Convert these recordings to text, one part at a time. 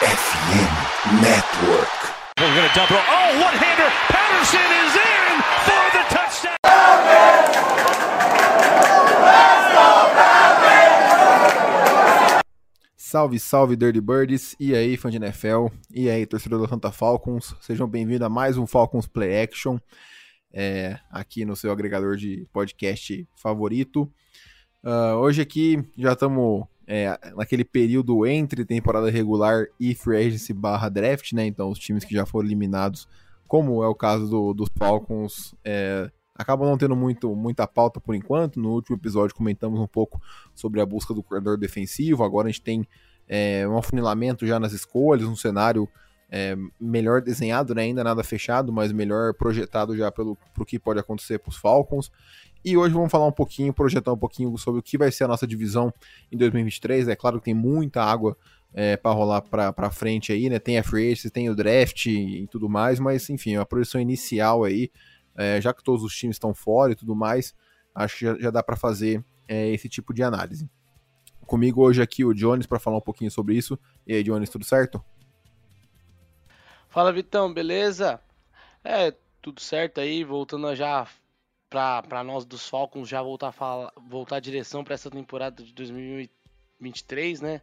FM Network. We're going to double. Oh, one-hander. Patterson is in for the touchdown. Salve, salve Dirty Birds, e aí fã de NFL, e aí torcedor do Santa Falcons, sejam bem-vindos a mais um Falcons Play Action, é, aqui no seu agregador de podcast favorito. Uh, hoje aqui já estamos é, naquele período entre temporada regular e free agency barra draft, né, então os times que já foram eliminados, como é o caso do, dos Falcons, é, acabam não tendo muito, muita pauta por enquanto. No último episódio comentamos um pouco sobre a busca do corredor defensivo. Agora a gente tem é, um afunilamento já nas escolhas, um cenário é, melhor desenhado, né? ainda nada fechado, mas melhor projetado já pelo pro que pode acontecer para os Falcons. E hoje vamos falar um pouquinho, projetar um pouquinho sobre o que vai ser a nossa divisão em 2023. É claro que tem muita água é, para rolar para frente aí, né? Tem a free agency, tem o draft e tudo mais, mas enfim, a projeção inicial aí é, já que todos os times estão fora e tudo mais, acho que já, já dá para fazer é, esse tipo de análise. Comigo hoje aqui o Jones para falar um pouquinho sobre isso. E aí, Jones, tudo certo? Fala, Vitão, beleza? É, tudo certo aí, voltando já para nós dos Falcons já voltar a falar, voltar a direção para essa temporada de 2023, né?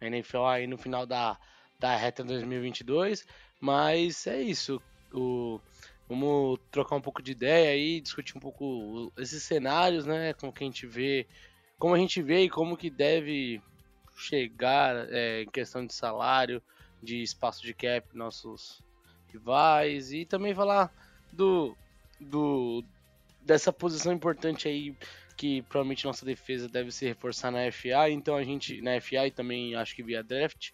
A NFL aí no final da, da reta 2022, mas é isso. O, Vamos trocar um pouco de ideia aí, discutir um pouco esses cenários, né? Como que a gente vê, como a gente vê e como que deve chegar é, em questão de salário, de espaço de cap nossos rivais e também falar do, do dessa posição importante aí que provavelmente nossa defesa deve se reforçar na FA, então a gente na FA e também acho que via draft.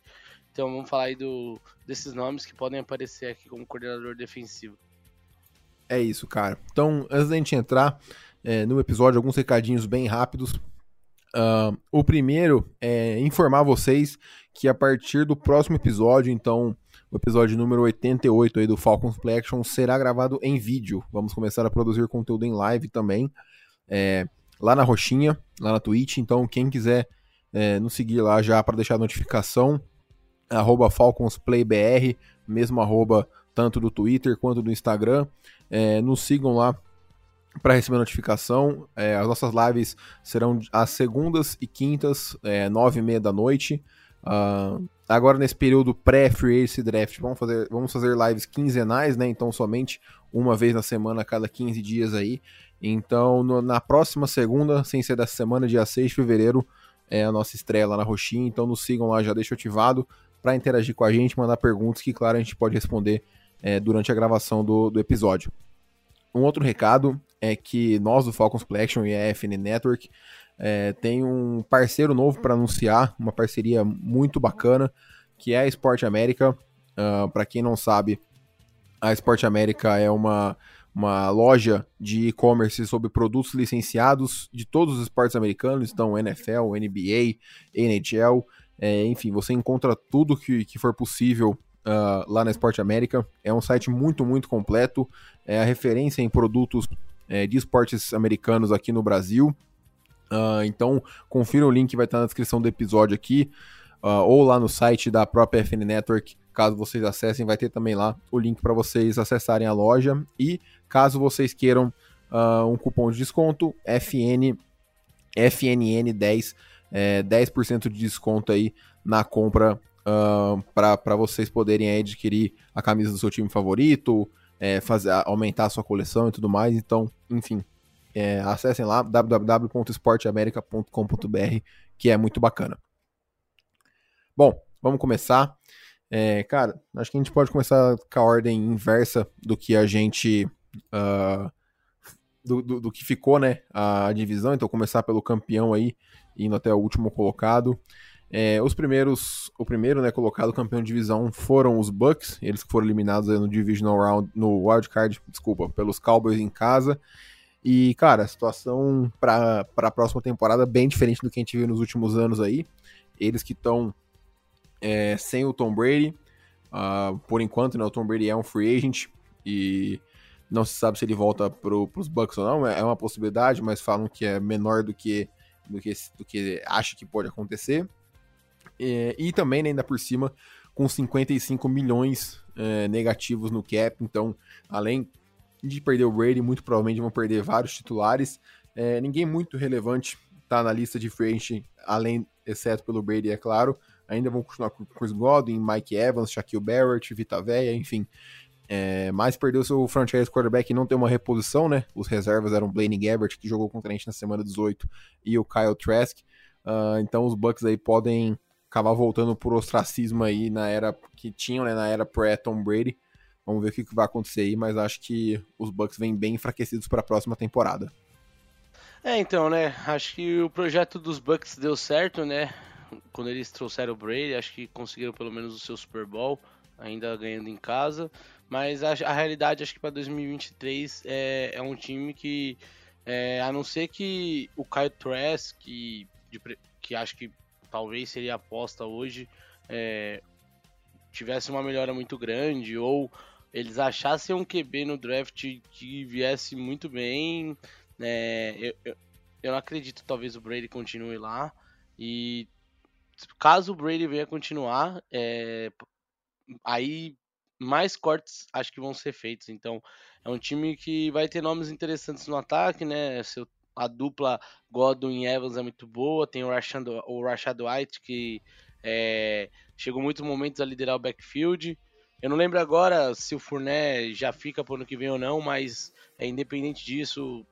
Então vamos falar aí do, desses nomes que podem aparecer aqui como coordenador defensivo. É isso, cara. Então, antes da gente entrar é, no episódio, alguns recadinhos bem rápidos. Uh, o primeiro é informar vocês que a partir do próximo episódio, então o episódio número 88 aí do Falcons Play Action será gravado em vídeo. Vamos começar a produzir conteúdo em live também, é, lá na roxinha, lá na Twitch. Então quem quiser é, nos seguir lá já para deixar a notificação, arroba FalconsPlayBR, mesmo arroba tanto do Twitter quanto do Instagram. É, nos sigam lá para receber notificação. É, as nossas lives serão às segundas e quintas, é, nove e meia da noite. Uh, agora nesse período pré-free draft, vamos fazer, vamos fazer lives quinzenais, né? Então somente uma vez na semana, a cada 15 dias aí. Então no, na próxima segunda, sem ser dessa semana, dia 6 de fevereiro, é a nossa estreia lá na Roxinha. Então nos sigam lá, já deixa ativado para interagir com a gente, mandar perguntas que, claro, a gente pode responder é, durante a gravação do, do episódio. Um outro recado é que nós do Falcons Play Action e a FN Network é, tem um parceiro novo para anunciar, uma parceria muito bacana, que é a Sport América. Uh, ah, para quem não sabe, a Sport América é uma, uma loja de e-commerce sobre produtos licenciados de todos os esportes americanos, então NFL, NBA, NHL, é, enfim, você encontra tudo que, que for possível uh, lá na Esporte América. É um site muito, muito completo. É a referência em produtos é, de esportes americanos aqui no Brasil. Uh, então, confira o link que vai estar na descrição do episódio aqui. Uh, ou lá no site da própria FN Network, caso vocês acessem, vai ter também lá o link para vocês acessarem a loja. E caso vocês queiram uh, um cupom de desconto, FN, FNN10, é, 10% de desconto aí na compra uh, para vocês poderem adquirir a camisa do seu time favorito, é, fazer, aumentar a sua coleção e tudo mais. Então, enfim, é, acessem lá www.esporteamerica.com.br, que é muito bacana. Bom, vamos começar. É, cara, acho que a gente pode começar com a ordem inversa do que a gente. Uh, do, do, do, que ficou, né? A divisão. Então, começar pelo campeão aí, indo até o último colocado. É, os primeiros, o primeiro, né, colocado campeão de divisão foram os Bucks, eles foram eliminados no divisional round, no wild card, desculpa, pelos Cowboys em casa. E, cara, a situação para a próxima temporada é bem diferente do que a gente viu nos últimos anos aí. Eles que estão é, sem o Tom Brady, uh, por enquanto, né, o Tom Brady é um free agent e não se sabe se ele volta para os Bucks ou não, é uma possibilidade, mas falam que é menor do que do que, do que acha que pode acontecer. É, e também, né, ainda por cima, com 55 milhões é, negativos no cap. Então, além de perder o Brady, muito provavelmente vão perder vários titulares. É, ninguém muito relevante está na lista de frente, além, exceto pelo Brady, é claro. Ainda vão continuar com Chris Godwin, Mike Evans, Shaquille Barrett, Vita Veia, enfim. É, mas perdeu seu franchise quarterback e não tem uma reposição, né? Os reservas eram Blaine Gabbert, que jogou contra a gente na semana 18, e o Kyle Trask. Uh, então os Bucks aí podem acabar voltando por ostracismo aí na era que tinham, né? Na era pré-Tom Brady. Vamos ver o que, vai acontecer aí, mas acho que os Bucks vêm bem enfraquecidos para a próxima temporada. É, então, né? Acho que o projeto dos Bucks deu certo, né? Quando eles trouxeram o Brady, acho que conseguiram pelo menos o seu Super Bowl, ainda ganhando em casa. Mas a, a realidade, acho que para 2023 é, é um time que, é, a não ser que o Kyle Trask, que, de, que acho que talvez seria aposta hoje, é, tivesse uma melhora muito grande, ou eles achassem um QB no draft que viesse muito bem, é, eu, eu, eu, não acredito talvez o Brady continue lá. E caso o Brady venha continuar, é, aí mais cortes acho que vão ser feitos. Então é um time que vai ter nomes interessantes no ataque, né? Seu, a dupla Godwin Evans é muito boa. Tem o Rashad, o Rashad White que é, chegou muitos momentos a liderar o backfield. Eu não lembro agora se o Fournet já fica pro ano que vem ou não, mas é, independente disso,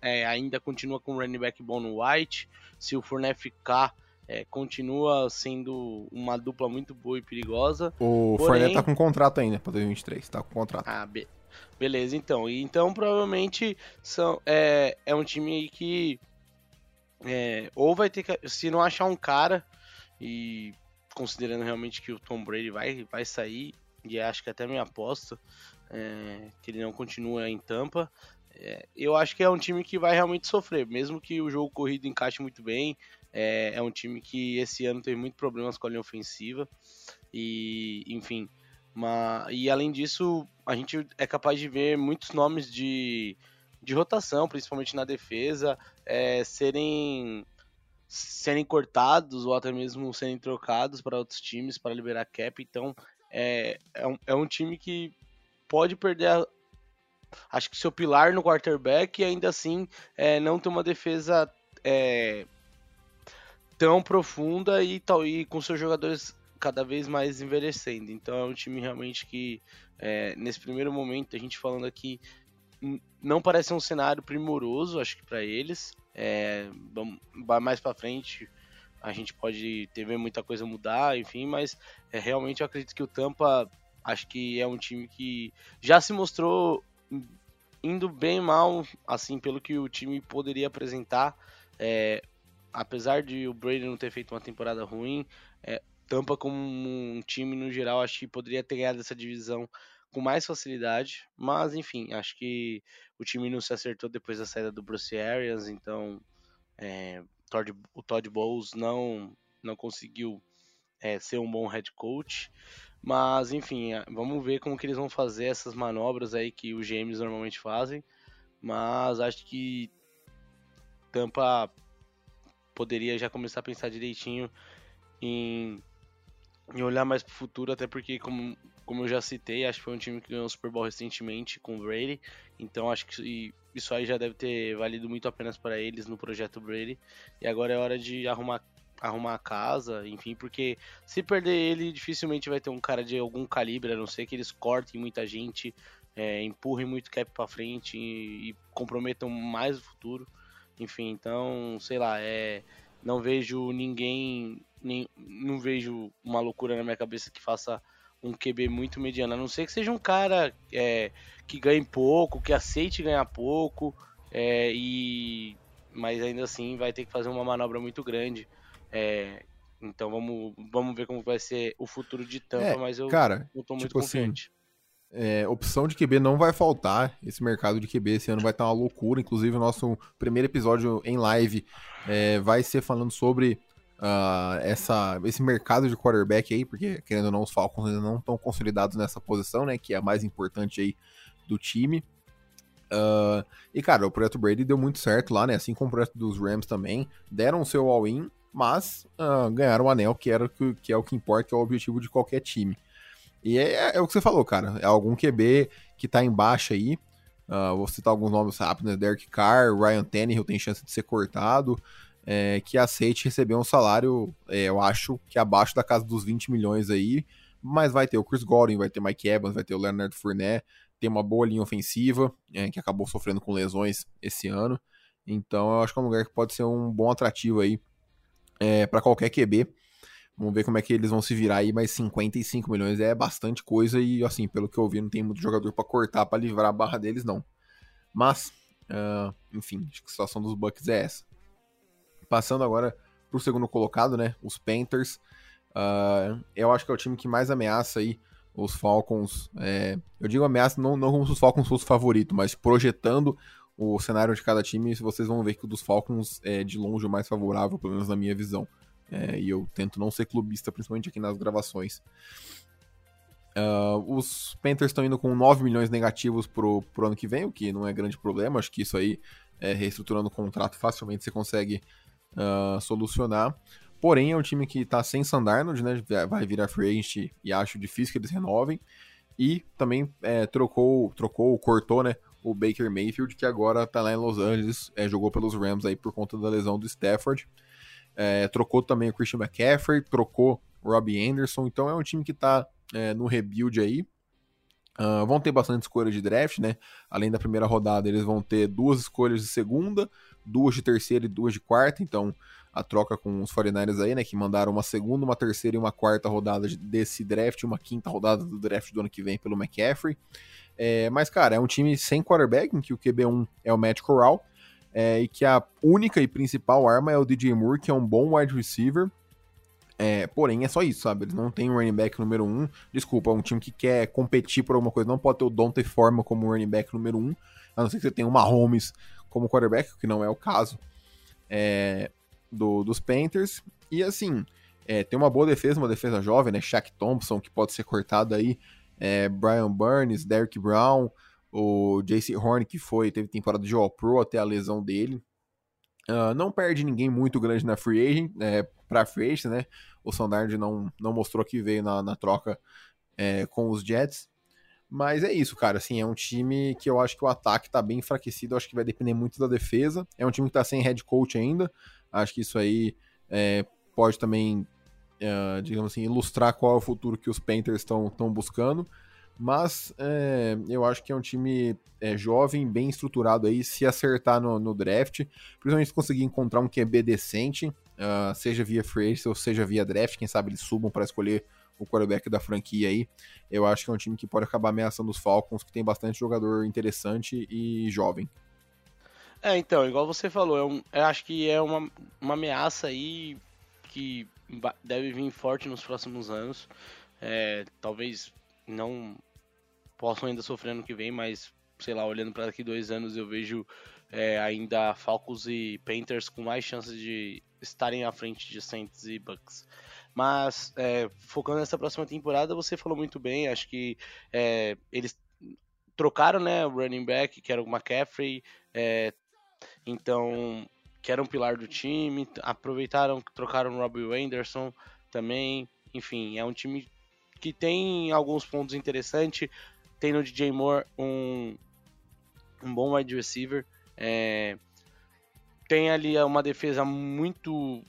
é, ainda continua com o running back bom no White. Se o Fournette ficar, é, continua sendo uma dupla muito boa e perigosa. O Porém... Fournette tá com contrato ainda para 2023, tá com contrato. Ah, be... beleza, então. Então, provavelmente, são, é, é um time que é, ou vai ter que, se não achar um cara, e considerando realmente que o Tom Brady vai, vai sair, e acho que até minha aposta, é, que ele não continua em Tampa, é, eu acho que é um time que vai realmente sofrer, mesmo que o jogo corrido encaixe muito bem. É, é um time que esse ano teve muitos problemas com a linha ofensiva. E, enfim. Uma, e além disso, a gente é capaz de ver muitos nomes de, de rotação, principalmente na defesa, é, serem serem cortados ou até mesmo serem trocados para outros times para liberar cap. Então é, é, um, é um time que pode perder acho que seu pilar no quarterback e ainda assim é, não ter uma defesa é, tão profunda e, tal, e com seus jogadores cada vez mais envelhecendo. Então é um time realmente que, é, nesse primeiro momento, a gente falando aqui, não parece um cenário primoroso, acho que para eles. É, mais para frente a gente pode ter ver muita coisa mudar, enfim, mas é, realmente eu acredito que o Tampa acho que é um time que já se mostrou indo bem mal, assim, pelo que o time poderia apresentar. É, apesar de o Brady não ter feito uma temporada ruim, é, Tampa como um time no geral acho que poderia ter ganhado essa divisão com mais facilidade, mas enfim, acho que o time não se acertou depois da saída do Bruce Arians, então é, o Todd Bowles não não conseguiu é, ser um bom head coach. Mas, enfim, vamos ver como que eles vão fazer essas manobras aí que os GMs normalmente fazem. Mas acho que Tampa poderia já começar a pensar direitinho em, em olhar mais para o futuro, até porque, como, como eu já citei, acho que foi um time que ganhou o Super Bowl recentemente com o Brady. Então acho que isso aí já deve ter valido muito apenas para eles no projeto Brady. E agora é hora de arrumar arrumar a casa, enfim, porque se perder ele, dificilmente vai ter um cara de algum calibre, a não ser que eles cortem muita gente, é, empurrem muito cap para frente e, e, comprometam mais o futuro. Enfim, então, sei lá, é, não vejo ninguém, nem, não vejo uma loucura na minha cabeça que faça um QB muito mediano, a não ser que seja um cara é, que ganhe pouco, que aceite ganhar pouco, é, e mas ainda assim vai ter que fazer uma manobra muito grande é, então vamos, vamos ver como vai ser o futuro de Tampa, é, mas eu cara, não tô muito tipo assim, confiante. Assim, é, opção de QB não vai faltar. Esse mercado de QB esse ano vai estar uma loucura. Inclusive, o nosso primeiro episódio em live é, vai ser falando sobre uh, essa, esse mercado de quarterback aí, porque, querendo ou não, os Falcons ainda não estão consolidados nessa posição, né? Que é a mais importante aí do time. Uh, e, cara, o projeto Brady deu muito certo lá, né? Assim como o projeto dos Rams também. Deram o seu all-in mas uh, ganharam o anel, que, era, que, que é o que importa, que é o objetivo de qualquer time. E é, é, o que você falou, cara. É algum QB que tá embaixo aí. Uh, vou citar alguns nomes rápidos, né? Derek Carr, Ryan Tannehill tem chance de ser cortado. É, que aceite receber um salário, é, eu acho, que abaixo da casa dos 20 milhões aí. Mas vai ter o Chris Godwin, vai ter Mike Evans, vai ter o Leonard Fournette. Tem uma boa linha ofensiva, é, que acabou sofrendo com lesões esse ano. Então eu acho que é um lugar que pode ser um bom atrativo aí é, para qualquer QB. Vamos ver como é que eles vão se virar aí, mas 55 milhões é bastante coisa e, assim, pelo que eu vi, não tem muito jogador para cortar, para livrar a barra deles, não. Mas, uh, enfim, acho que a situação dos Bucks é essa. Passando agora pro segundo colocado, né, os Panthers. Uh, eu acho que é o time que mais ameaça aí os Falcons. É, eu digo ameaça não, não como se os Falcons fossem o favorito, mas projetando o cenário de cada time, vocês vão ver que o dos Falcons é de longe o mais favorável, pelo menos na minha visão. É, e eu tento não ser clubista, principalmente aqui nas gravações. Uh, os Panthers estão indo com 9 milhões negativos pro, pro ano que vem, o que não é grande problema. Acho que isso aí, é, reestruturando o contrato, facilmente você consegue uh, solucionar. Porém, é um time que está sem Sandarnold, né? Vai virar free agent e acho difícil que eles renovem. E também é, trocou, trocou, cortou, né? O Baker Mayfield, que agora está lá em Los Angeles, é, jogou pelos Rams aí por conta da lesão do Stafford. É, trocou também o Christian McCaffrey, trocou o Robbie Anderson, então é um time que está é, no rebuild aí. Uh, vão ter bastante escolha de draft, né? Além da primeira rodada, eles vão ter duas escolhas de segunda, duas de terceira e duas de quarta. Então, a troca com os 49ers aí, né? Que mandaram uma segunda, uma terceira e uma quarta rodada desse draft, uma quinta rodada do draft do ano que vem pelo McCaffrey. É, mas, cara, é um time sem quarterback, em que o QB1 é o Matt Corral é, e que a única e principal arma é o DJ Moore, que é um bom wide receiver. É, porém, é só isso, sabe? Eles não têm um running back número um. Desculpa, é um time que quer competir por alguma coisa. Não pode ter o Dante Forma como running back número um. A não ser que você tenha o Mahomes como quarterback, que não é o caso é, do, dos Panthers. E assim, é, tem uma boa defesa, uma defesa jovem, né? Shaq Thompson, que pode ser cortado aí. É, Brian Burns, Derrick Brown, o JC Horn, que foi, teve temporada de All-Pro até a lesão dele. Uh, não perde ninguém muito grande na free agent, é, pra free agent, né? O Sandard não, não mostrou que veio na, na troca é, com os Jets. Mas é isso, cara. Assim, é um time que eu acho que o ataque tá bem enfraquecido. Eu acho que vai depender muito da defesa. É um time que tá sem head coach ainda. Acho que isso aí é, pode também, uh, digamos assim, ilustrar qual é o futuro que os Panthers estão buscando. Mas é, eu acho que é um time é, jovem, bem estruturado aí, se acertar no, no, draft, principalmente se conseguir encontrar um QB decente, uh, seja via free ou seja via draft, quem sabe eles subam para escolher o quarterback da franquia aí. Eu acho que é um time que pode acabar ameaçando os Falcons, que tem bastante jogador interessante e jovem. É, então, igual você falou, eu, é eu acho que é uma, uma ameaça aí que deve vir forte nos próximos anos. É, talvez não possam ainda sofrer no que vem, mas sei lá, olhando para daqui dois anos eu vejo é, ainda Falcons e Panthers com mais chances de estarem à frente de Saints e Bucks. Mas é, focando nessa próxima temporada, você falou muito bem, acho que é, eles trocaram né, o running back, que era o McCaffrey, é, então que era um pilar do time, aproveitaram, trocaram o Robbie Anderson também, enfim, é um time que tem alguns pontos interessantes. Tem no DJ Moore um, um bom wide receiver. É, tem ali uma defesa muito.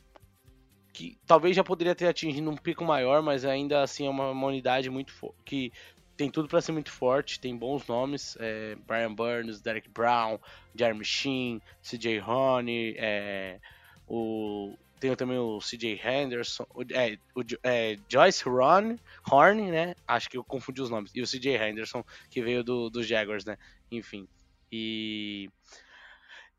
Que talvez já poderia ter atingido um pico maior, mas ainda assim é uma, uma unidade muito que tem tudo para ser muito forte, tem bons nomes, é, Brian Burns, Derek Brown, Jeremy Sheen, CJ Honey, é, o tem também o CJ Henderson, o, é, o, é, Joyce Ron, Horn, né? Acho que eu confundi os nomes. E o CJ Henderson, que veio do, do Jaguars, né? Enfim. E.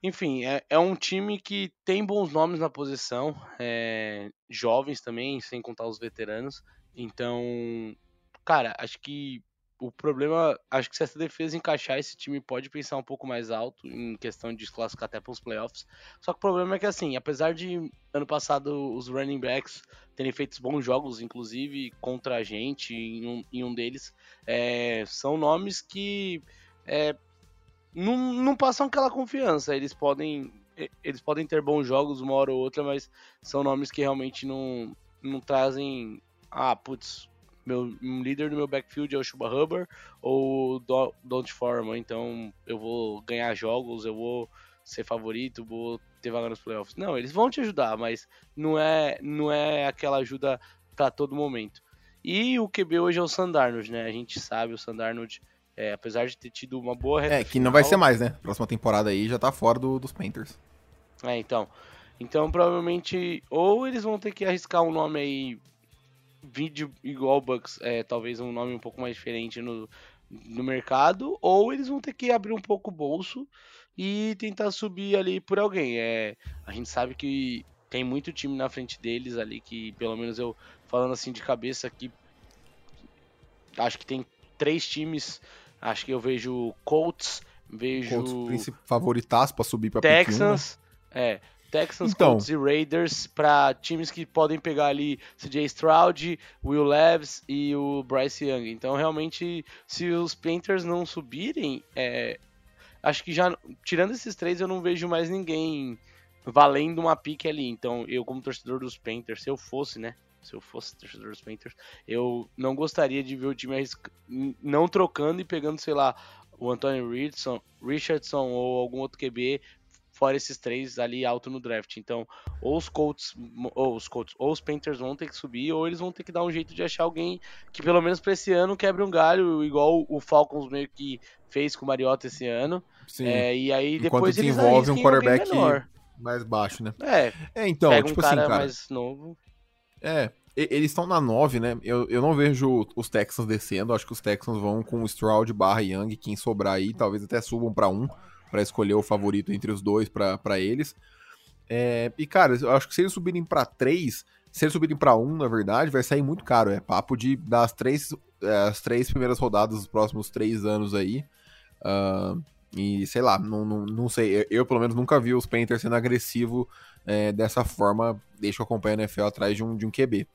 Enfim, é, é um time que tem bons nomes na posição, é, jovens também, sem contar os veteranos. Então, cara, acho que o problema, acho que se essa defesa encaixar, esse time pode pensar um pouco mais alto em questão de classificar até para os playoffs. Só que o problema é que, assim, apesar de ano passado os running backs terem feito bons jogos, inclusive contra a gente, em um, em um deles, é, são nomes que é, não, não passam aquela confiança. Eles podem eles podem ter bons jogos uma hora ou outra, mas são nomes que realmente não, não trazem. Ah, putz, meu um líder do meu backfield é o Chuba Hubbard ou o Don't Foreman, então eu vou ganhar jogos, eu vou ser favorito, vou ter vaga nos playoffs. Não, eles vão te ajudar, mas não é, não é aquela ajuda para todo momento. E o QB hoje é o Sandarnold, né? A gente sabe, o Sandarnold, é, apesar de ter tido uma boa É, que não vai ser mais, né? Próxima temporada aí já tá fora do, dos Panthers. É, então. Então, provavelmente, ou eles vão ter que arriscar um nome aí, vídeo igual Bucks, é, talvez um nome um pouco mais diferente no, no mercado, ou eles vão ter que abrir um pouco o bolso e tentar subir ali por alguém. É, a gente sabe que tem muito time na frente deles ali que, pelo menos eu falando assim de cabeça aqui, acho que tem três times. Acho que eu vejo Colts, vejo Colts favoritaço para subir para Texans, é, Texans, então, Colts e Raiders para times que podem pegar ali CJ Stroud, Will Levis e o Bryce Young. Então, realmente, se os Panthers não subirem, é, acho que já tirando esses três eu não vejo mais ninguém valendo uma pique ali. Então, eu como torcedor dos Panthers, se eu fosse, né, se eu fosse torcedor dos Panthers, eu não gostaria de ver o time não trocando e pegando, sei lá, o Anthony Richardson, Richardson ou algum outro QB fora esses três ali alto no draft. Então, ou os Colts, ou os Colts, ou os Panthers vão ter que subir, ou eles vão ter que dar um jeito de achar alguém que pelo menos para esse ano quebre um galho, igual o Falcons meio que fez com o Mariota esse ano. Sim. É, e aí depois Enquanto desenvolve um quarterback mais baixo, né? É. É, então, pega tipo um assim, cara, mais novo. É, eles estão na 9, né? Eu, eu não vejo os Texans descendo. Acho que os Texans vão com o Stroud barra Young, quem sobrar aí, talvez até subam para um, para escolher o favorito entre os dois para eles. É, e, cara, eu acho que se eles subirem para 3, se eles subirem para 1, na verdade, vai sair muito caro. É papo de das três, é, as três primeiras rodadas dos próximos três anos aí. Uh, e sei lá, não, não, não sei. Eu, pelo menos nunca vi os Panthers sendo agressivo é, dessa forma. Deixa eu acompanhar a NFL atrás de um, de um QB.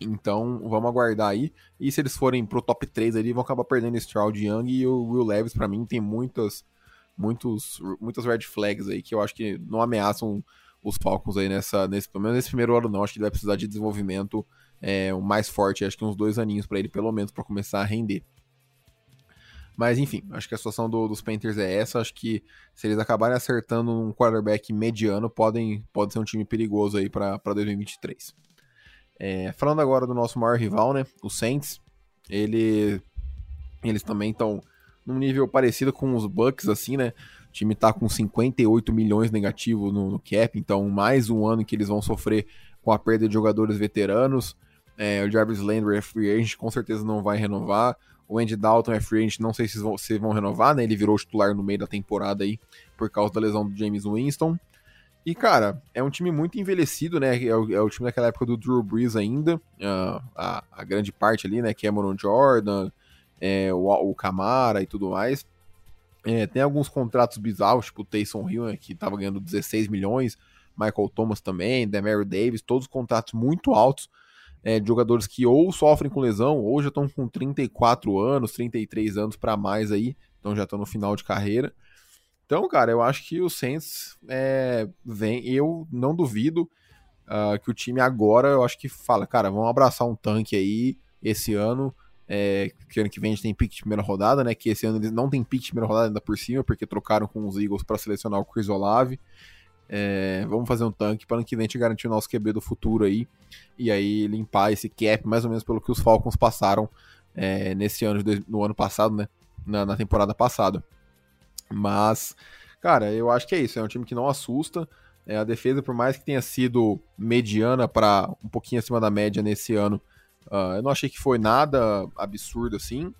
Então, vamos aguardar aí. E se eles forem pro top 3 ali, vão acabar perdendo Stroud Young e o Will Levis, para mim, tem muitas, muitos, muitas red flags aí que eu acho que não ameaçam os Falcons aí nessa, nesse, pelo menos nesse primeiro ano não. Acho que ele vai precisar de desenvolvimento é, mais forte, acho que uns dois aninhos para ele, pelo menos, para começar a render. Mas enfim, acho que a situação do, dos Panthers é essa. Acho que se eles acabarem acertando um quarterback mediano, podem, pode ser um time perigoso aí para 2023. É, falando agora do nosso maior rival, né? O Saints. Ele, eles também estão num nível parecido com os Bucks, assim, né? O time tá com 58 milhões negativo no, no cap, então mais um ano que eles vão sofrer com a perda de jogadores veteranos. É, o Jarvis Landry é free agent, com certeza não vai renovar. O Andy Dalton é free agent, não sei se vão, se vão renovar, né? Ele virou titular no meio da temporada aí por causa da lesão do James Winston. E, cara, é um time muito envelhecido, né? É o, é o time daquela época do Drew Brees ainda. Uh, a, a, grande parte ali, né? Cameron Jordan, é, o, o Camara e tudo mais. É, tem alguns contratos bizarros, tipo o Taysom Hill, né, que tava ganhando 16 milhões. Michael Thomas também, Demario Davis, todos contratos muito altos é, de jogadores que ou sofrem com lesão ou já estão com 34 anos, 33 anos para mais aí, então já estão no final de carreira. Então, cara, eu acho que o Saints é, vem. Eu não duvido uh, que o time agora, eu acho que fala, cara, vamos abraçar um tanque aí esse ano. É, que ano que vem a gente tem pick de primeira rodada, né? Que esse ano eles não tem pick de primeira rodada ainda por cima, porque trocaram com os Eagles para selecionar o Chris Olave. É, vamos fazer um tanque para que vem gente garantir o nosso QB do futuro aí. E aí limpar esse cap, mais ou menos pelo que os Falcons passaram é, nesse ano, no ano passado, né? Na, na temporada passada. Mas, cara, eu acho que é isso. É um time que não assusta. É, a defesa, por mais que tenha sido mediana para um pouquinho acima da média nesse ano, uh, eu não achei que foi nada absurdo assim.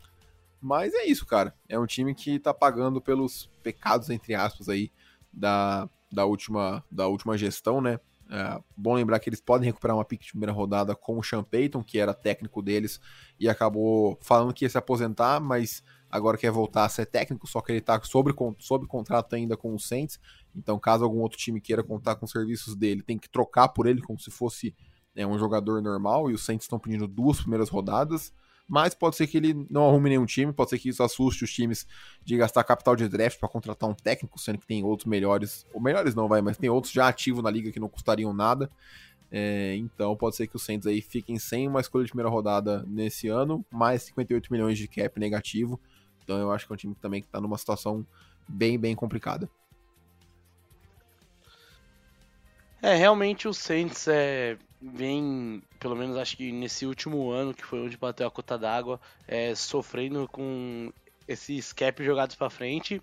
Mas é isso, cara. É um time que tá pagando pelos pecados, entre aspas, aí, da, da, última, da última gestão, né? É, bom lembrar que eles podem recuperar uma pick de primeira rodada com o Sean Payton, que era técnico deles, e acabou falando que ia se aposentar, mas agora quer voltar a ser técnico, só que ele está sobre contrato ainda com o Saints. Então, caso algum outro time queira contar com os serviços dele, tem que trocar por ele como se fosse é, um jogador normal. E os Saints estão pedindo duas primeiras rodadas mas pode ser que ele não arrume nenhum time, pode ser que isso assuste os times de gastar capital de draft para contratar um técnico, sendo que tem outros melhores, ou melhores não, vai, mas tem outros já ativos na liga que não custariam nada. É, então pode ser que os Saints aí fiquem sem uma escolha de primeira rodada nesse ano, mais 58 milhões de cap negativo. Então eu acho que é um time que também está numa situação bem, bem complicada. É, realmente o Saints é, vem, pelo menos acho que nesse último ano, que foi onde bateu a cota d'água, é, sofrendo com esses cap jogados para frente.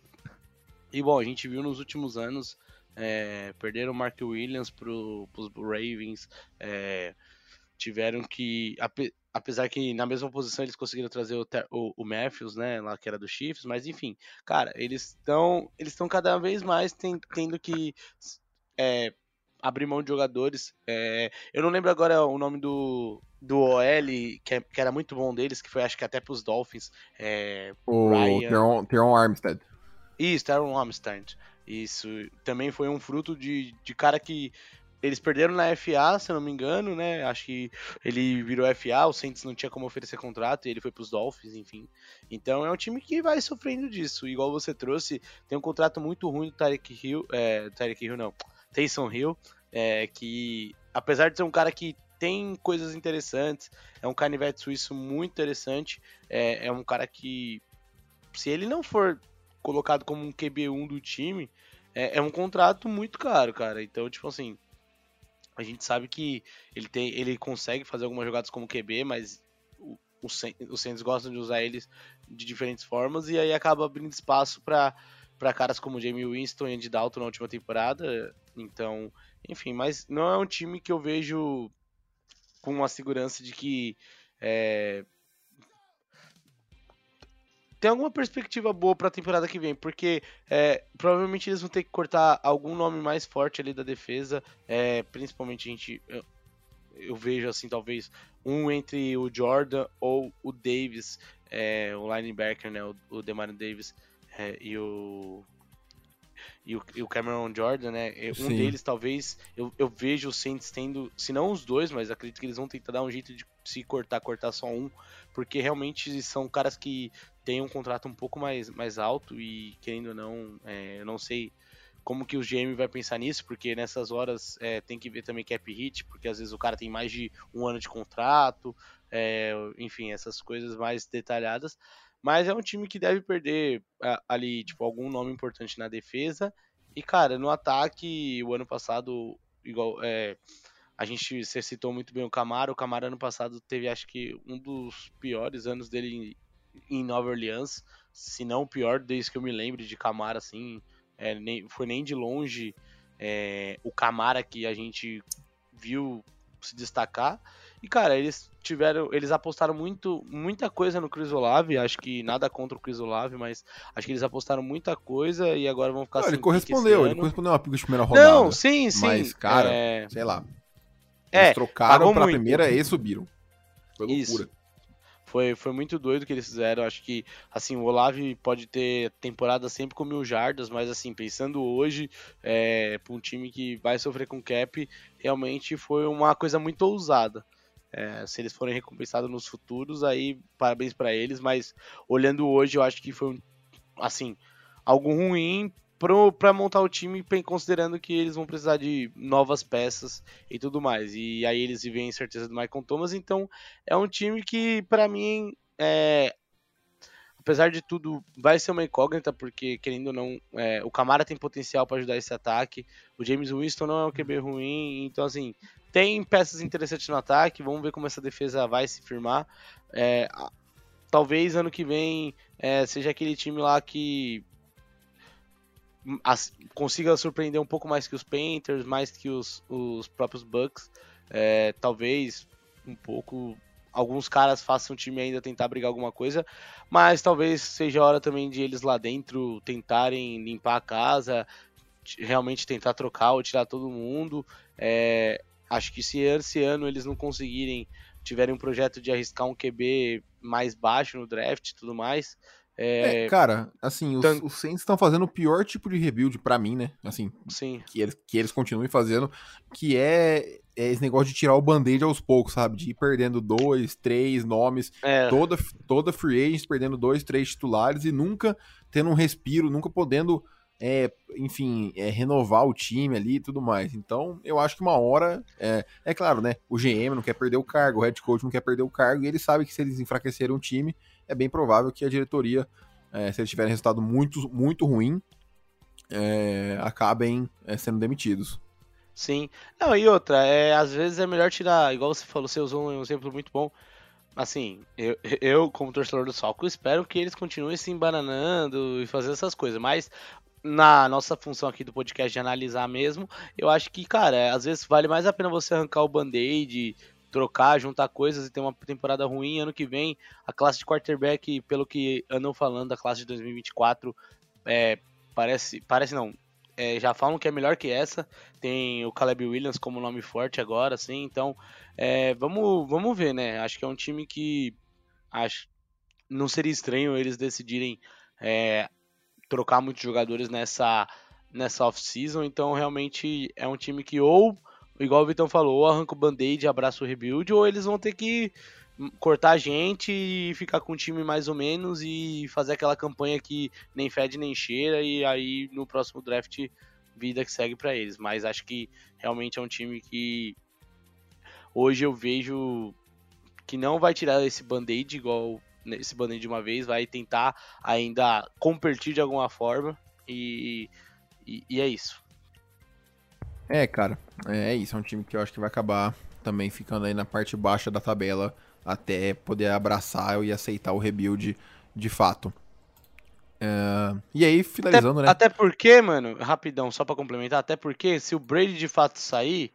E bom, a gente viu nos últimos anos, é, perderam o Mark Williams para os Ravens, é, tiveram que, apesar que na mesma posição eles conseguiram trazer o, o, o, Matthews, né, lá que era do Chiefs, mas enfim, cara, eles estão eles estão cada vez mais tendo que é, abrir mão de jogadores. É, eu não lembro agora o nome do, do OL, que, é, que era muito bom deles, que foi acho que até pros Dolphins. É, o Ryan... Teron Armstead. Isso, Teron Armstead. Isso também foi um fruto de, de cara que eles perderam na FA, se eu não me engano, né? Acho que ele virou FA, o Saints não tinha como oferecer contrato e ele foi pros Dolphins, enfim. Então é um time que vai sofrendo disso. Igual você trouxe, tem um contrato muito ruim do Tarek Hill, é, Tarek Hill não, Taysom Hill, é, que apesar de ser um cara que tem coisas interessantes, é um canivete suíço muito interessante, é, é um cara que, se ele não for colocado como um QB1 do time, é, é, um contrato muito caro, cara. Então, tipo assim, a gente sabe que ele, tem, ele consegue fazer algumas jogadas como QB, mas os Saints gostam de usar eles de diferentes formas e aí acaba abrindo espaço para caras como Jamie Winston e Andy Dalton na última temporada. Então, enfim, mas não é um time que eu vejo com uma segurança de que é, tem alguma perspectiva boa para a temporada que vem, porque é, provavelmente eles vão ter que cortar algum nome mais forte ali da defesa, é, principalmente a gente eu, eu, vejo assim talvez um entre o Jordan ou o Davis, é, o linebacker, né, o, o Demario Davis é, e o e o, e o, Cameron Jordan, né? Um Sim. deles, talvez, eu, eu vejo o Saints tendo, se não os dois, mas acredito que eles vão tentar dar um jeito de se cortar, cortar só um, porque realmente são caras que têm um contrato um pouco mais, mais alto e, querendo ou não, é, eu não sei como que o GM vai pensar nisso, porque nessas horas é, tem que ver também cap hit, porque às vezes o cara tem mais de um ano de contrato, é, enfim, essas coisas mais detalhadas. Mas é um time que deve perder ali, tipo, algum nome importante na defesa. E, cara, no ataque, o ano passado, igual. É, a gente você citou muito bem o Camaro. O Camaro ano passado teve, acho que, um dos piores anos dele em, Nova Orleans. Se não o pior, desde que eu me lembro de Camaro, assim. É, nem, foi nem de longe é, o Camara que a gente viu se destacar. E, cara, eles tiveram. Eles apostaram muito, muita coisa no Chris Olave. Acho que nada contra o Chris Olave, mas acho que eles apostaram muita coisa e agora vão ficar Não, Ele correspondeu, ele correspondeu a pico de primeira rodada. Não, sim, sim. Mas, cara, é... sei lá. Eles é, trocaram pra muito. primeira e subiram. Foi loucura. Isso. Foi, foi muito doido o que eles fizeram. Acho que, assim, o Olave pode ter temporada sempre com mil jardas, mas, assim, pensando hoje, é, para um time que vai sofrer com cap, realmente foi uma coisa muito ousada. É, se eles forem recompensados nos futuros, aí parabéns para eles, mas olhando hoje, eu acho que foi assim algo ruim para montar o time, considerando que eles vão precisar de novas peças e tudo mais. E aí eles vivem incerteza do Michael Thomas, então é um time que para mim é, apesar de tudo, vai ser uma incógnita, porque, querendo ou não, é, o Camara tem potencial para ajudar esse ataque. O James Winston não é um QB ruim, então, assim, tem peças interessantes no ataque, vamos ver como essa defesa vai se firmar. É, talvez ano que vem é, seja aquele time lá que as, consiga surpreender um pouco mais que os Panthers, mais que os, os próprios Bucks. É, talvez um pouco alguns caras façam o time ainda tentar brigar alguma coisa, mas talvez seja a hora também de eles lá dentro tentarem limpar a casa, realmente tentar trocar ou tirar todo mundo. É, Acho que se esse ano eles não conseguirem, tiverem um projeto de arriscar um QB mais baixo no draft e tudo mais, É, é, cara, assim, os, Tan... os Saints estão fazendo o pior tipo de rebuild para mim, né? Assim, Sim. Que, eles, que eles continuem fazendo, que é, é esse negócio de tirar o band-aid aos poucos, sabe? De ir perdendo dois, três nomes, é. toda, toda free agent perdendo dois, três titulares e nunca tendo um respiro, nunca podendo, é, enfim, é, renovar o time ali e tudo mais. Então, eu acho que uma hora, é, é claro, né? O GM não quer perder o cargo, o head coach não quer perder o cargo e ele sabe que se eles enfraquecerem o time é bem provável que a diretoria, é, se eles tiverem resultado muito, muito ruim, é, acabem é, sendo demitidos. Sim. Não, e outra, é, às vezes é melhor tirar, igual você falou, você usou um exemplo muito bom. Assim, eu, eu como torcedor do Salco, espero que eles continuem se embananando e fazendo essas coisas, mas na nossa função aqui do podcast de analisar mesmo, eu acho que, cara, às vezes vale mais a pena você arrancar o band-aid, trocar, juntar coisas e ter uma temporada ruim. Ano que vem, a classe de quarterback, pelo que andam falando, a classe de 2024, é, parece, parece não, é, já falam que é melhor que essa. Tem o Caleb Williams como nome forte agora, assim. Então, é, vamos, vamos ver, né? Acho que é um time que acho não seria estranho eles decidirem é, trocar muitos jogadores nessa nessa off-season. Então, realmente é um time que ou igual o Vitão falou, ou arranca o band-aid e abraça o rebuild, ou eles vão ter que cortar a gente e ficar com o time mais ou menos e fazer aquela campanha que nem fede nem cheira e aí no próximo draft vida que segue para eles. Mas acho que realmente é um time que hoje eu vejo que não vai tirar esse band-aid igual esse band-aid de uma vez, vai tentar ainda competir de alguma forma e, e, e é isso. É, cara, é isso. É um time que eu acho que vai acabar também ficando aí na parte baixa da tabela até poder abraçar e aceitar o rebuild de fato. É... E aí, finalizando, até, né? Até porque, mano, rapidão, só para complementar, até porque se o Brady de fato sair,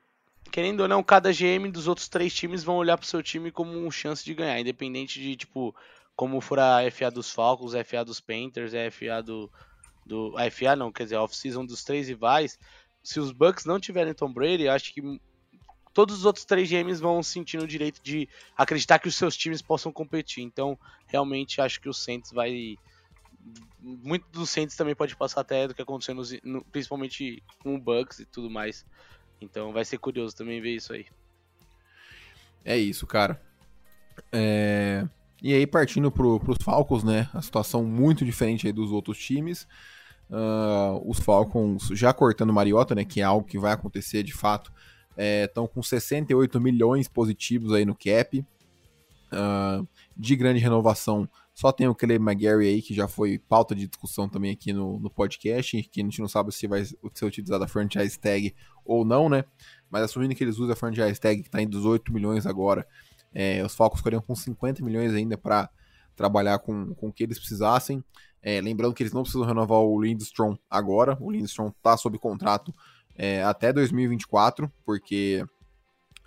querendo ou não, cada GM dos outros três times vão olhar pro seu time como uma chance de ganhar, independente de, tipo, como for a FA dos Falcons, a FA dos Panthers, a FA do. do a FA não, quer dizer, a off-season dos três rivais se os Bucks não tiverem Tom Brady, acho que todos os outros três GMs vão sentindo o direito de acreditar que os seus times possam competir. Então, realmente acho que o Saints vai muito dos Saints também pode passar até do que aconteceu no, principalmente com o Bucks e tudo mais. Então, vai ser curioso também ver isso aí. É isso, cara. É... E aí, partindo pro, pros Falcons, né? A situação muito diferente dos outros times. Uh, os Falcons já cortando Mariota, né, que é algo que vai acontecer de fato, estão é, com 68 milhões positivos aí no cap. Uh, de grande renovação, só tem o Caleb McGarry aí, que já foi pauta de discussão também aqui no, no podcast, que a gente não sabe se vai ser utilizada a franchise tag ou não, né? Mas assumindo que eles usam a franchise tag, que está em 18 milhões agora, é, os Falcons ficariam com 50 milhões ainda para trabalhar com, com o que eles precisassem. É, lembrando que eles não precisam renovar o Lindstrom agora. O Lindstrom está sob contrato é, até 2024, porque.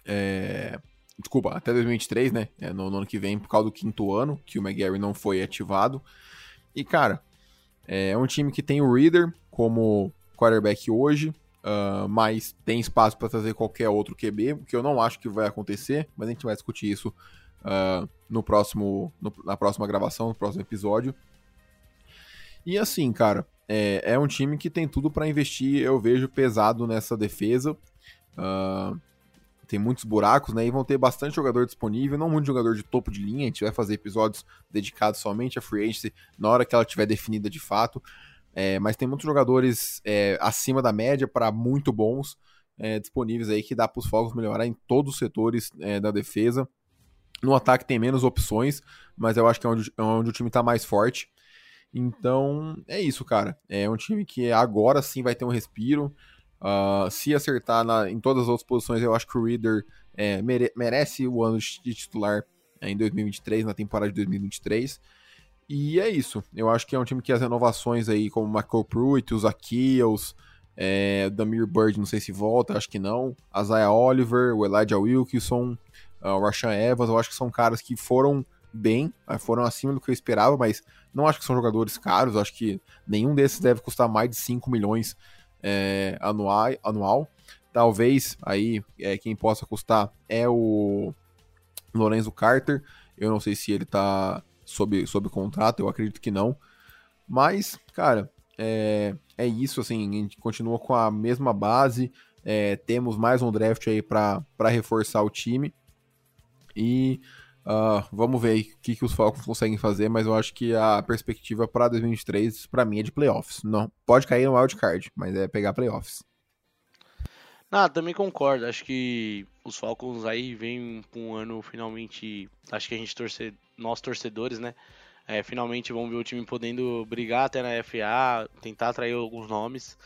É, desculpa, até 2023, né? É, no, no, ano que vem, por causa do quinto ano, que o McGarry não foi ativado. E, cara, é um time que tem o Reader como quarterback hoje, uh, mas tem espaço para trazer qualquer outro QB, o que eu não acho que vai acontecer, mas a gente vai discutir isso uh, no próximo, no, na próxima gravação, no próximo episódio. E assim, cara, é, é um time que tem tudo para investir, eu vejo pesado nessa defesa. Uh, tem muitos buracos, né? E vão ter bastante jogador disponível, não muito jogador de topo de linha. A gente vai fazer episódios dedicados somente a free agency na hora que ela estiver definida de fato. É, mas tem muitos jogadores é, acima da média para muito bons é, disponíveis aí que dá para os Fogos melhorar em todos os setores é, da defesa. No ataque tem menos opções, mas eu acho que é onde, é onde o time está mais forte. Então, é isso, cara. É um time que agora sim vai ter um respiro. Uh, se acertar na, em todas as outras posições, eu acho que o Reader é, mere, merece o ano de titular é, em 2023, na temporada de 2023. E é isso. Eu acho que é um time que as renovações aí, como o Michael Pruitt, os Akiels, é, Damir Bird, não sei se volta, acho que não. Isaiah Oliver, o Elijah Wilkinson, o Rashan Evans, eu acho que são caras que foram bem, né, foram acima do que eu esperava, mas não acho que são jogadores caros, acho que nenhum desses deve custar mais de 5 milhões é, anual, anual. Talvez aí é, quem possa custar é o Lorenzo Carter. Eu não sei se ele tá sob, sob contrato, eu acredito que não. Mas, cara, é, é isso, assim, a gente continua com a mesma base, é, temos mais um draft aí para reforçar o time. E uh, vamos ver o que, que os Falcons conseguem fazer, mas eu acho que a perspectiva para 2023, para mim, é de playoffs. Não, pode cair no wildcard, mas é pegar playoffs. Ah, também concordo. Acho que os Falcons aí vêm com um ano finalmente. Acho que a gente torce, nós torcedores, né? É, finalmente vamos ver o time podendo brigar até na FA, tentar atrair alguns nomes.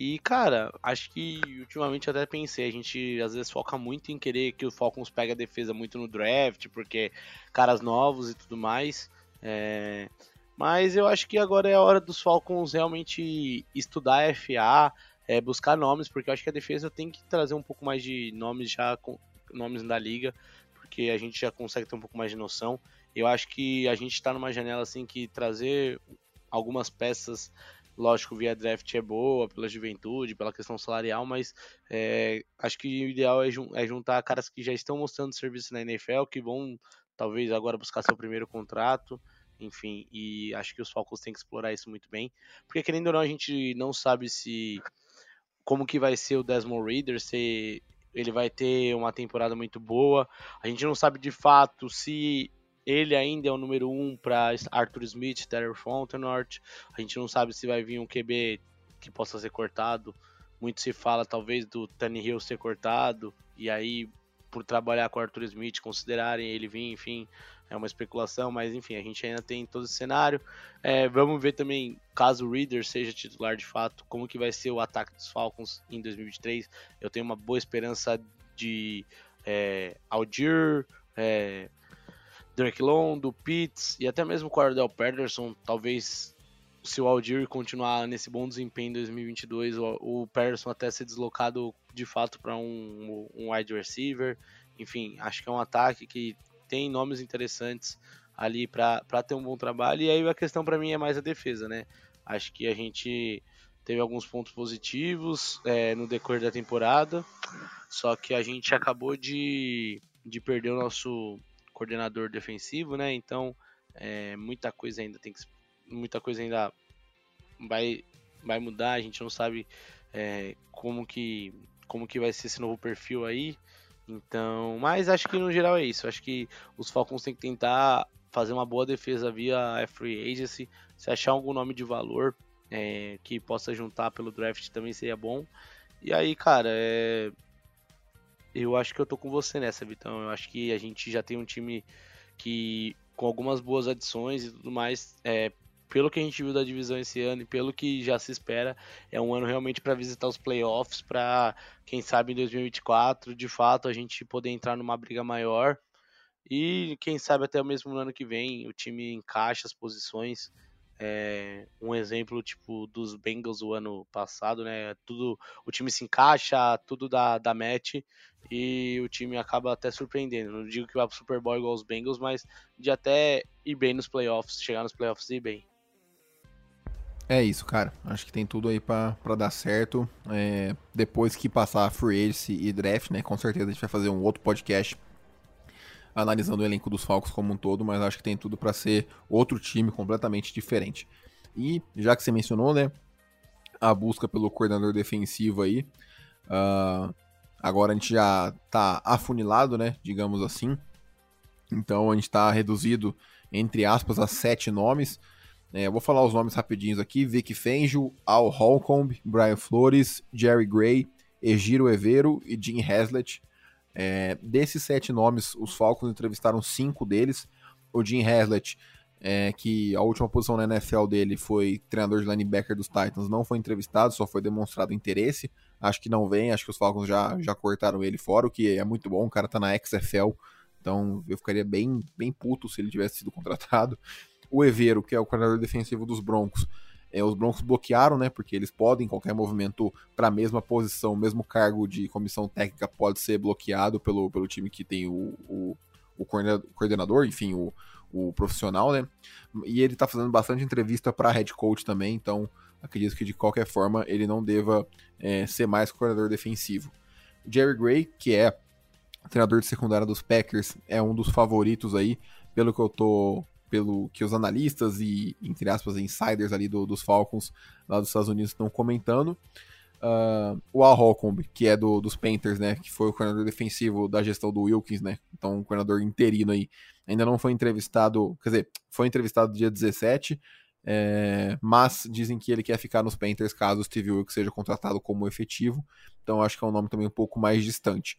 E, cara, acho que ultimamente até pensei, a gente às vezes foca muito em querer que o Falcons pegue a defesa muito no draft, porque caras novos e tudo mais. É... Mas eu acho que agora é a hora dos Falcons realmente estudar a FA, é, buscar nomes, porque eu acho que a defesa tem que trazer um pouco mais de nomes já com nomes da liga, porque a gente já consegue ter um pouco mais de noção. Eu acho que a gente está numa janela assim que trazer algumas peças, lógico, via draft é boa, pela juventude, pela questão salarial, mas é, acho que o ideal é, jun é juntar caras que já estão mostrando serviço na NFL, que vão talvez agora buscar seu primeiro contrato enfim, e acho que os Falcons têm que explorar isso muito bem, porque querendo ou não, a gente não sabe se como que vai ser o Desmond Reader, se ele vai ter uma temporada muito boa. A gente não sabe de fato se ele ainda é o número um para Arthur Smith, Terry Fontenot. A gente não sabe se vai vir um QB que possa ser cortado. Muito se fala talvez do Hill ser cortado e aí por trabalhar com Arthur Smith considerarem ele vir, enfim, é uma especulação, mas enfim, a gente ainda tem todo esse cenário. É, vamos ver também, caso o Reader seja titular de fato, como que vai ser o ataque dos Falcons em 2023. Eu tenho uma boa esperança de é, Algier, é, Drake Long, do Pitts e até mesmo o Cordell Patterson, talvez se o Algier continuar nesse bom desempenho em 2022, o, o Patterson até ser deslocado de fato para um, um wide receiver. Enfim, acho que é um ataque que tem nomes interessantes ali para ter um bom trabalho. E aí a questão para mim é mais a defesa, né? Acho que a gente teve alguns pontos positivos é, no decorrer da temporada, só que a gente acabou de, de perder o nosso coordenador defensivo, né? Então é, muita coisa ainda tem que muita coisa ainda vai vai mudar. A gente não sabe é, como que como que vai ser esse novo perfil aí. Então, mas acho que no geral é isso. Acho que os Falcons têm que tentar fazer uma boa defesa via free agency. Se achar algum nome de valor é, que possa juntar pelo draft também seria bom. E aí, cara, é... eu acho que eu tô com você nessa, Vitão. Eu acho que a gente já tem um time que com algumas boas adições e tudo mais, é, pelo que a gente viu da divisão esse ano e pelo que já se espera, é um ano realmente para visitar os playoffs, para quem sabe em 2024, de fato, a gente poder entrar numa briga maior. E quem sabe até o mesmo ano que vem o time encaixa as posições. É, um exemplo tipo dos Bengals o ano passado, né? Tudo o time se encaixa, tudo dá, dá match e o time acaba até surpreendendo. Não digo que vai pro Super Bowl igual os Bengals, mas de até ir bem nos playoffs, chegar nos playoffs e ir bem. É isso, cara. Acho que tem tudo aí para dar certo. É, depois que passar a free agency e draft, né? Com certeza a gente vai fazer um outro podcast analisando o elenco dos Falcons como um todo, mas acho que tem tudo para ser outro time completamente diferente. E já que você mencionou, né, a busca pelo coordenador defensivo aí, uh, agora a gente já tá afunilado, né, digamos assim. Então a gente está reduzido entre aspas a sete nomes. É, vou falar os nomes rapidinhos aqui: Vic Fangio, Al Holcomb, Brian Flores, Jerry Gray, Egiro Evero e Jim Haslett. É, desses sete nomes, os Falcons entrevistaram cinco deles. O Jim Haslett, é, que a última posição na NFL dele foi treinador de linebacker dos Titans, não foi entrevistado, só foi demonstrado interesse. Acho que não vem, acho que os Falcons já, já cortaram ele fora, o que é muito bom. O cara tá na XFL, então eu ficaria bem, bem puto se ele tivesse sido contratado. O Evero, que é o coordenador defensivo dos Broncos, é, os Broncos bloquearam, né? Porque eles podem, qualquer movimento para a mesma posição, mesmo cargo de comissão técnica pode ser bloqueado pelo, pelo time que tem o, o, o coordenador, enfim, o, o profissional, né? E ele está fazendo bastante entrevista para head coach também, então acredito que de qualquer forma ele não deva é, ser mais coordenador defensivo. Jerry Gray, que é treinador de secundária dos Packers, é um dos favoritos aí, pelo que eu tô pelo que os analistas e, entre aspas, insiders ali do, dos Falcons lá dos Estados Unidos estão comentando. Uh, o Al Holcomb, que é do, dos Panthers, né, que foi o coordenador defensivo da gestão do Wilkins, né, então um coordenador interino aí, ainda não foi entrevistado, quer dizer, foi entrevistado dia 17, é, mas dizem que ele quer ficar nos Panthers caso o Steve Wilkes seja contratado como efetivo, então acho que é um nome também um pouco mais distante.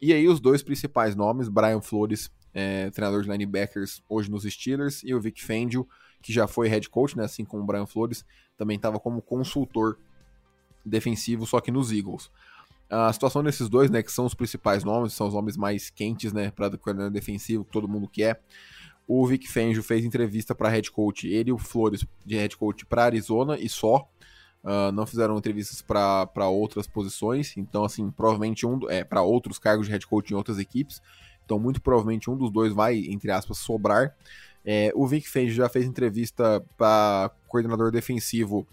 E aí os dois principais nomes, Brian Flores, é, treinador de linebackers hoje nos Steelers, e o Vic Fangio, que já foi head coach, né, assim como o Brian Flores, também estava como consultor defensivo, só que nos Eagles. A situação desses dois, né, que são os principais nomes, são os nomes mais quentes, né, para coordenador defensivo, que todo mundo quer. O Vic Fangio fez entrevista para head coach, ele e o Flores de head coach para Arizona e só. Uh, não fizeram entrevistas para outras posições, então assim, provavelmente um é para outros cargos de head coach em outras equipes. Então, muito provavelmente um dos dois vai, entre aspas, sobrar. É, o Vic Fangio já fez entrevista para coordenador defensivo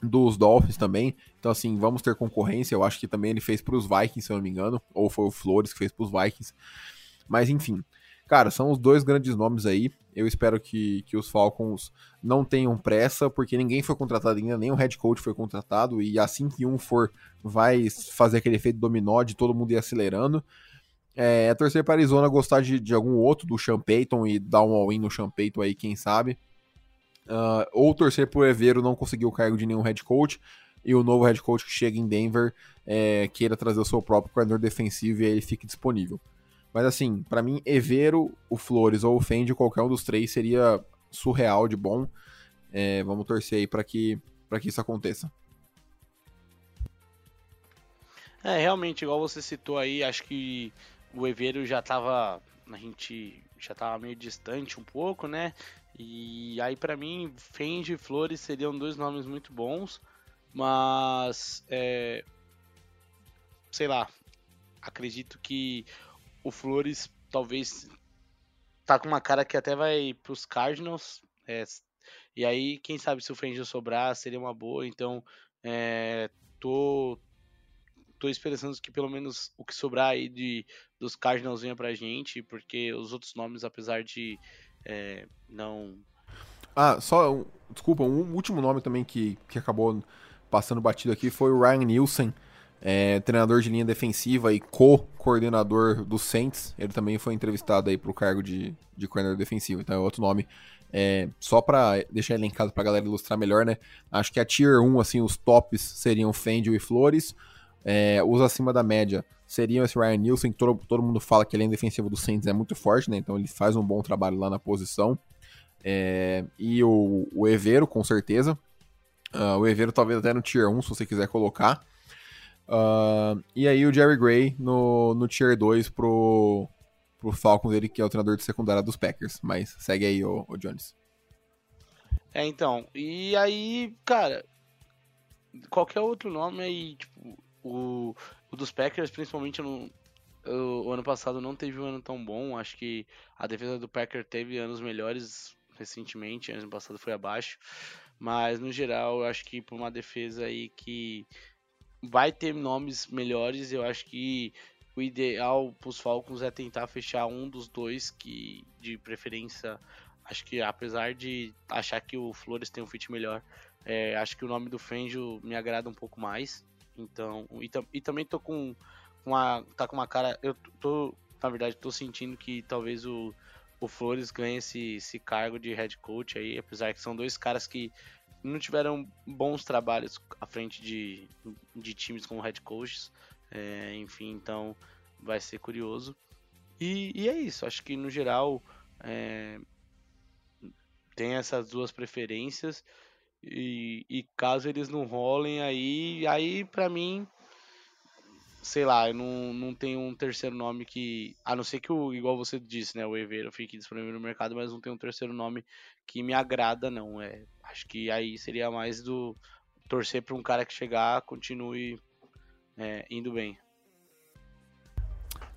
dos Dolphins também. Então, assim, vamos ter concorrência. Eu acho que também ele fez para os Vikings, se eu não me engano. Ou foi o Flores que fez para os Vikings. Mas, enfim. Cara, são os dois grandes nomes aí. Eu espero que, que os Falcons não tenham pressa, porque ninguém foi contratado ainda, nem o head coach foi contratado. E assim que um for, vai fazer aquele efeito dominó de todo mundo ir acelerando. É, é torcer para Arizona gostar de, de algum outro do Sean Payton e dar um all-in no Sean Payton aí, quem sabe. Uh, ou torcer pro Evero não conseguir o cargo de nenhum head coach e o novo head coach que chega em Denver é, queira trazer o seu próprio coordenador defensivo e aí ele fique disponível. Mas assim, para mim, Evero, o Flores ou o Fendi, qualquer um dos três seria surreal de bom. É, vamos torcer aí para que, que isso aconteça. É, realmente, igual você citou aí, acho que o Evero já tava. A gente já tava meio distante um pouco, né? E aí, para mim, Fendi e Flores seriam dois nomes muito bons, mas. É, sei lá. Acredito que o Flores talvez tá com uma cara que até vai pros Cardinals. É, e aí, quem sabe se o Fendi sobrar, seria uma boa. Então, é, tô, tô esperando que pelo menos o que sobrar aí de, dos Cardinals venha pra gente, porque os outros nomes, apesar de é, não. Ah, só. Desculpa, um último nome também que, que acabou passando batido aqui foi o Ryan Nielsen, é, treinador de linha defensiva e co-coordenador do Saints. Ele também foi entrevistado aí pro cargo de, de coordenador defensivo, então é outro nome. É, só para deixar elencado pra galera ilustrar melhor, né? Acho que a Tier 1, assim, os tops seriam Fendio e Flores. É, os acima da média seriam esse Ryan Nielsen, que todo, todo mundo fala que a linha defensiva do Saints é muito forte, né? Então ele faz um bom trabalho lá na posição. É, e o, o Evero, com certeza. Uh, o Evero talvez até no Tier 1, se você quiser colocar. Uh, e aí o Jerry Gray no, no Tier 2 pro, pro Falcons, ele que é o treinador de secundária dos Packers. Mas segue aí, o, o Jones. É, então. E aí, cara, qualquer outro nome aí, tipo, o, o dos Packers, principalmente no, o, o, ano passado não teve um ano tão bom. Acho que a defesa do Packer teve anos melhores recentemente. Ano passado foi abaixo. Mas no geral, eu acho que por uma defesa aí que vai ter nomes melhores, eu acho que o ideal para os Falcons é tentar fechar um dos dois que de preferência acho que apesar de achar que o Flores tem um fit melhor é, acho que o nome do Fenjo me agrada um pouco mais então, e, e também tô com uma. tá com uma cara. Eu tô, na verdade, tô sentindo que talvez o, o Flores ganhe esse, esse cargo de head coach aí, apesar que são dois caras que não tiveram bons trabalhos à frente de, de times como head coaches. É, enfim, então vai ser curioso. E, e, é isso, acho que no geral é, tem essas duas preferências. E, e caso eles não rolem aí, aí para mim, sei lá, eu não, não tenho um terceiro nome que. A não ser que o, igual você disse, né? O Eveiro fique disponível no mercado, mas não tem um terceiro nome que me agrada, não. É, acho que aí seria mais do torcer para um cara que chegar, continue é, indo bem.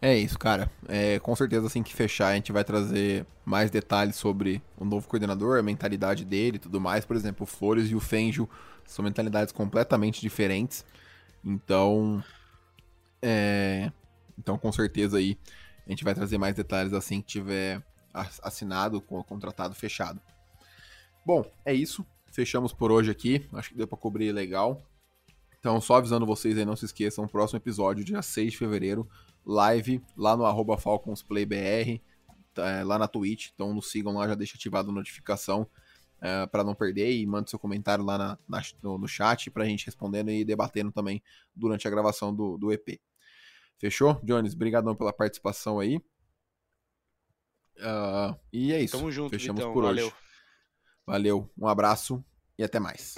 É isso, cara. É, com certeza, assim que fechar, a gente vai trazer mais detalhes sobre o novo coordenador, a mentalidade dele e tudo mais. Por exemplo, o Flores e o Fengio são mentalidades completamente diferentes. Então, é... então com certeza aí a gente vai trazer mais detalhes assim que tiver assinado, contratado fechado. Bom, é isso. Fechamos por hoje aqui. Acho que deu para cobrir legal. Então, só avisando vocês aí, não se esqueçam, próximo episódio, dia 6 de fevereiro, live lá no arroba FalconsPlayBR, tá, lá na Twitch. Então, nos sigam lá, já deixa ativado a notificação é, para não perder e manda seu comentário lá na, na, no, no chat pra gente respondendo e debatendo também durante a gravação do, do EP. Fechou? Jones, brigadão pela participação aí. Uh, e é isso. Tamo junto, Fechamos Vitão. por Valeu. hoje. Valeu, um abraço e até mais.